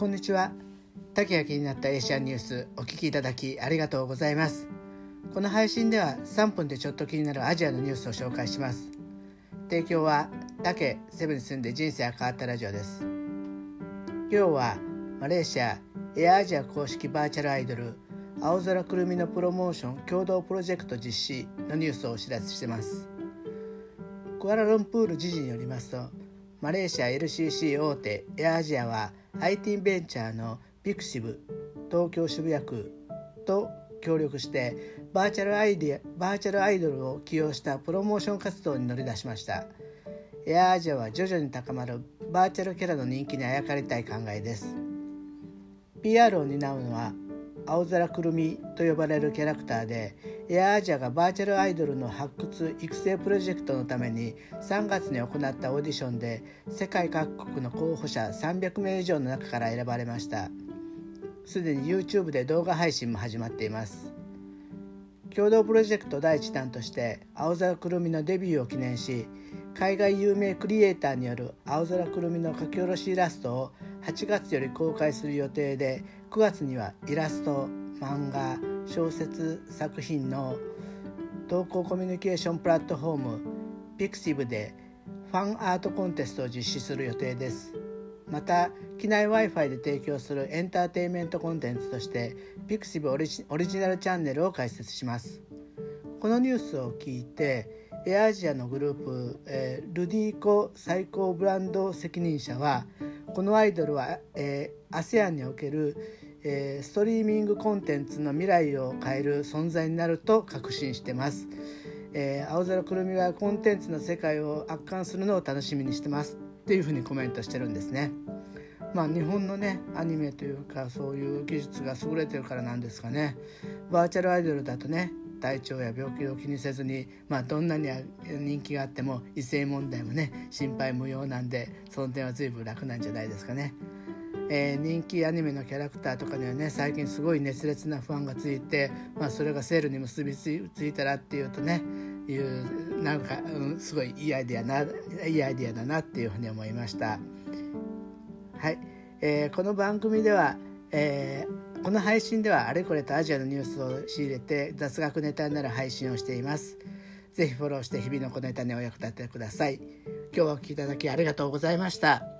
こんにちは。竹が気になったエーシャンニュースお聞きいただきありがとうございます。この配信では3分でちょっと気になるアジアのニュースを紹介します。提供は竹セブンに住んで人生が変わったラジオです。今日はマレーシアエアアジア公式バーチャルアイドル青空くるみのプロモーション共同プロジェクト実施のニュースをお知らせしてます。クアラルンプール知事によりますとマレーシア LCC 大手エアアジアは IT ベンチャーのピクシブ東京渋谷区と協力してバーチャルアイデアバーチャルアイドルを起用したプロモーション活動に乗り出しました。エアアジアは徐々に高まるバーチャルキャラの人気にあやかりたい考えです。PR を担うのは青空くるみと呼ばれるキャラクターでエアアジアがバーチャルアイドルの発掘育成プロジェクトのために3月に行ったオーディションで世界各国の候補者300名以上の中から選ばれました。すでに YouTube で動画配信も始まっています。共同プロジェクト第1弾として青空くるみのデビューを記念し海外有名クリエイターによる青空くるみの書き下ろしイラストを8月より公開する予定で9月にはイラスト漫画小説作品の投稿コミュニケーションプラットフォーム Pixiv でファンアートコンテストを実施する予定です。また機内 Wi-Fi で提供するエンターテインメントコンテンツとして Pixiv オリジオリジナルチャンネルを開設します。このニュースを聞いてエアアジアのグループ、えー、ルディコ最高ブランド責任者はこのアイドルは、えー、ASEAN における、えー、ストリーミングコンテンツの未来を変える存在になると確信してます、えー、青空くるみがコンテンツの世界を圧巻するのを楽しみにしてますっていうふうにコメントしてるんですね。まあ日本のねアニメというかそういう技術が優れてるからなんですかね。バーチャルアイドルだとね体調や病気を気にせずに、まあ、どんなに人気があっても異性問題もね心配無用なんでその点は随分楽なんじゃないですかね。えー、人気アニメのキャラクターとかにはね最近すごい熱烈なファンがついて、まあ、それがセールに結びついたらっていうとねいうなんか、うん、すごいいいアイデアないいアイデアだなっていうふうに思いました。はい、えー、この番組では、えーこの配信ではあれこれとアジアのニュースを仕入れて雑学ネタになる配信をしています。ぜひフォローして日々の小ネタにお役立てください。今日はお聴きいただきありがとうございました。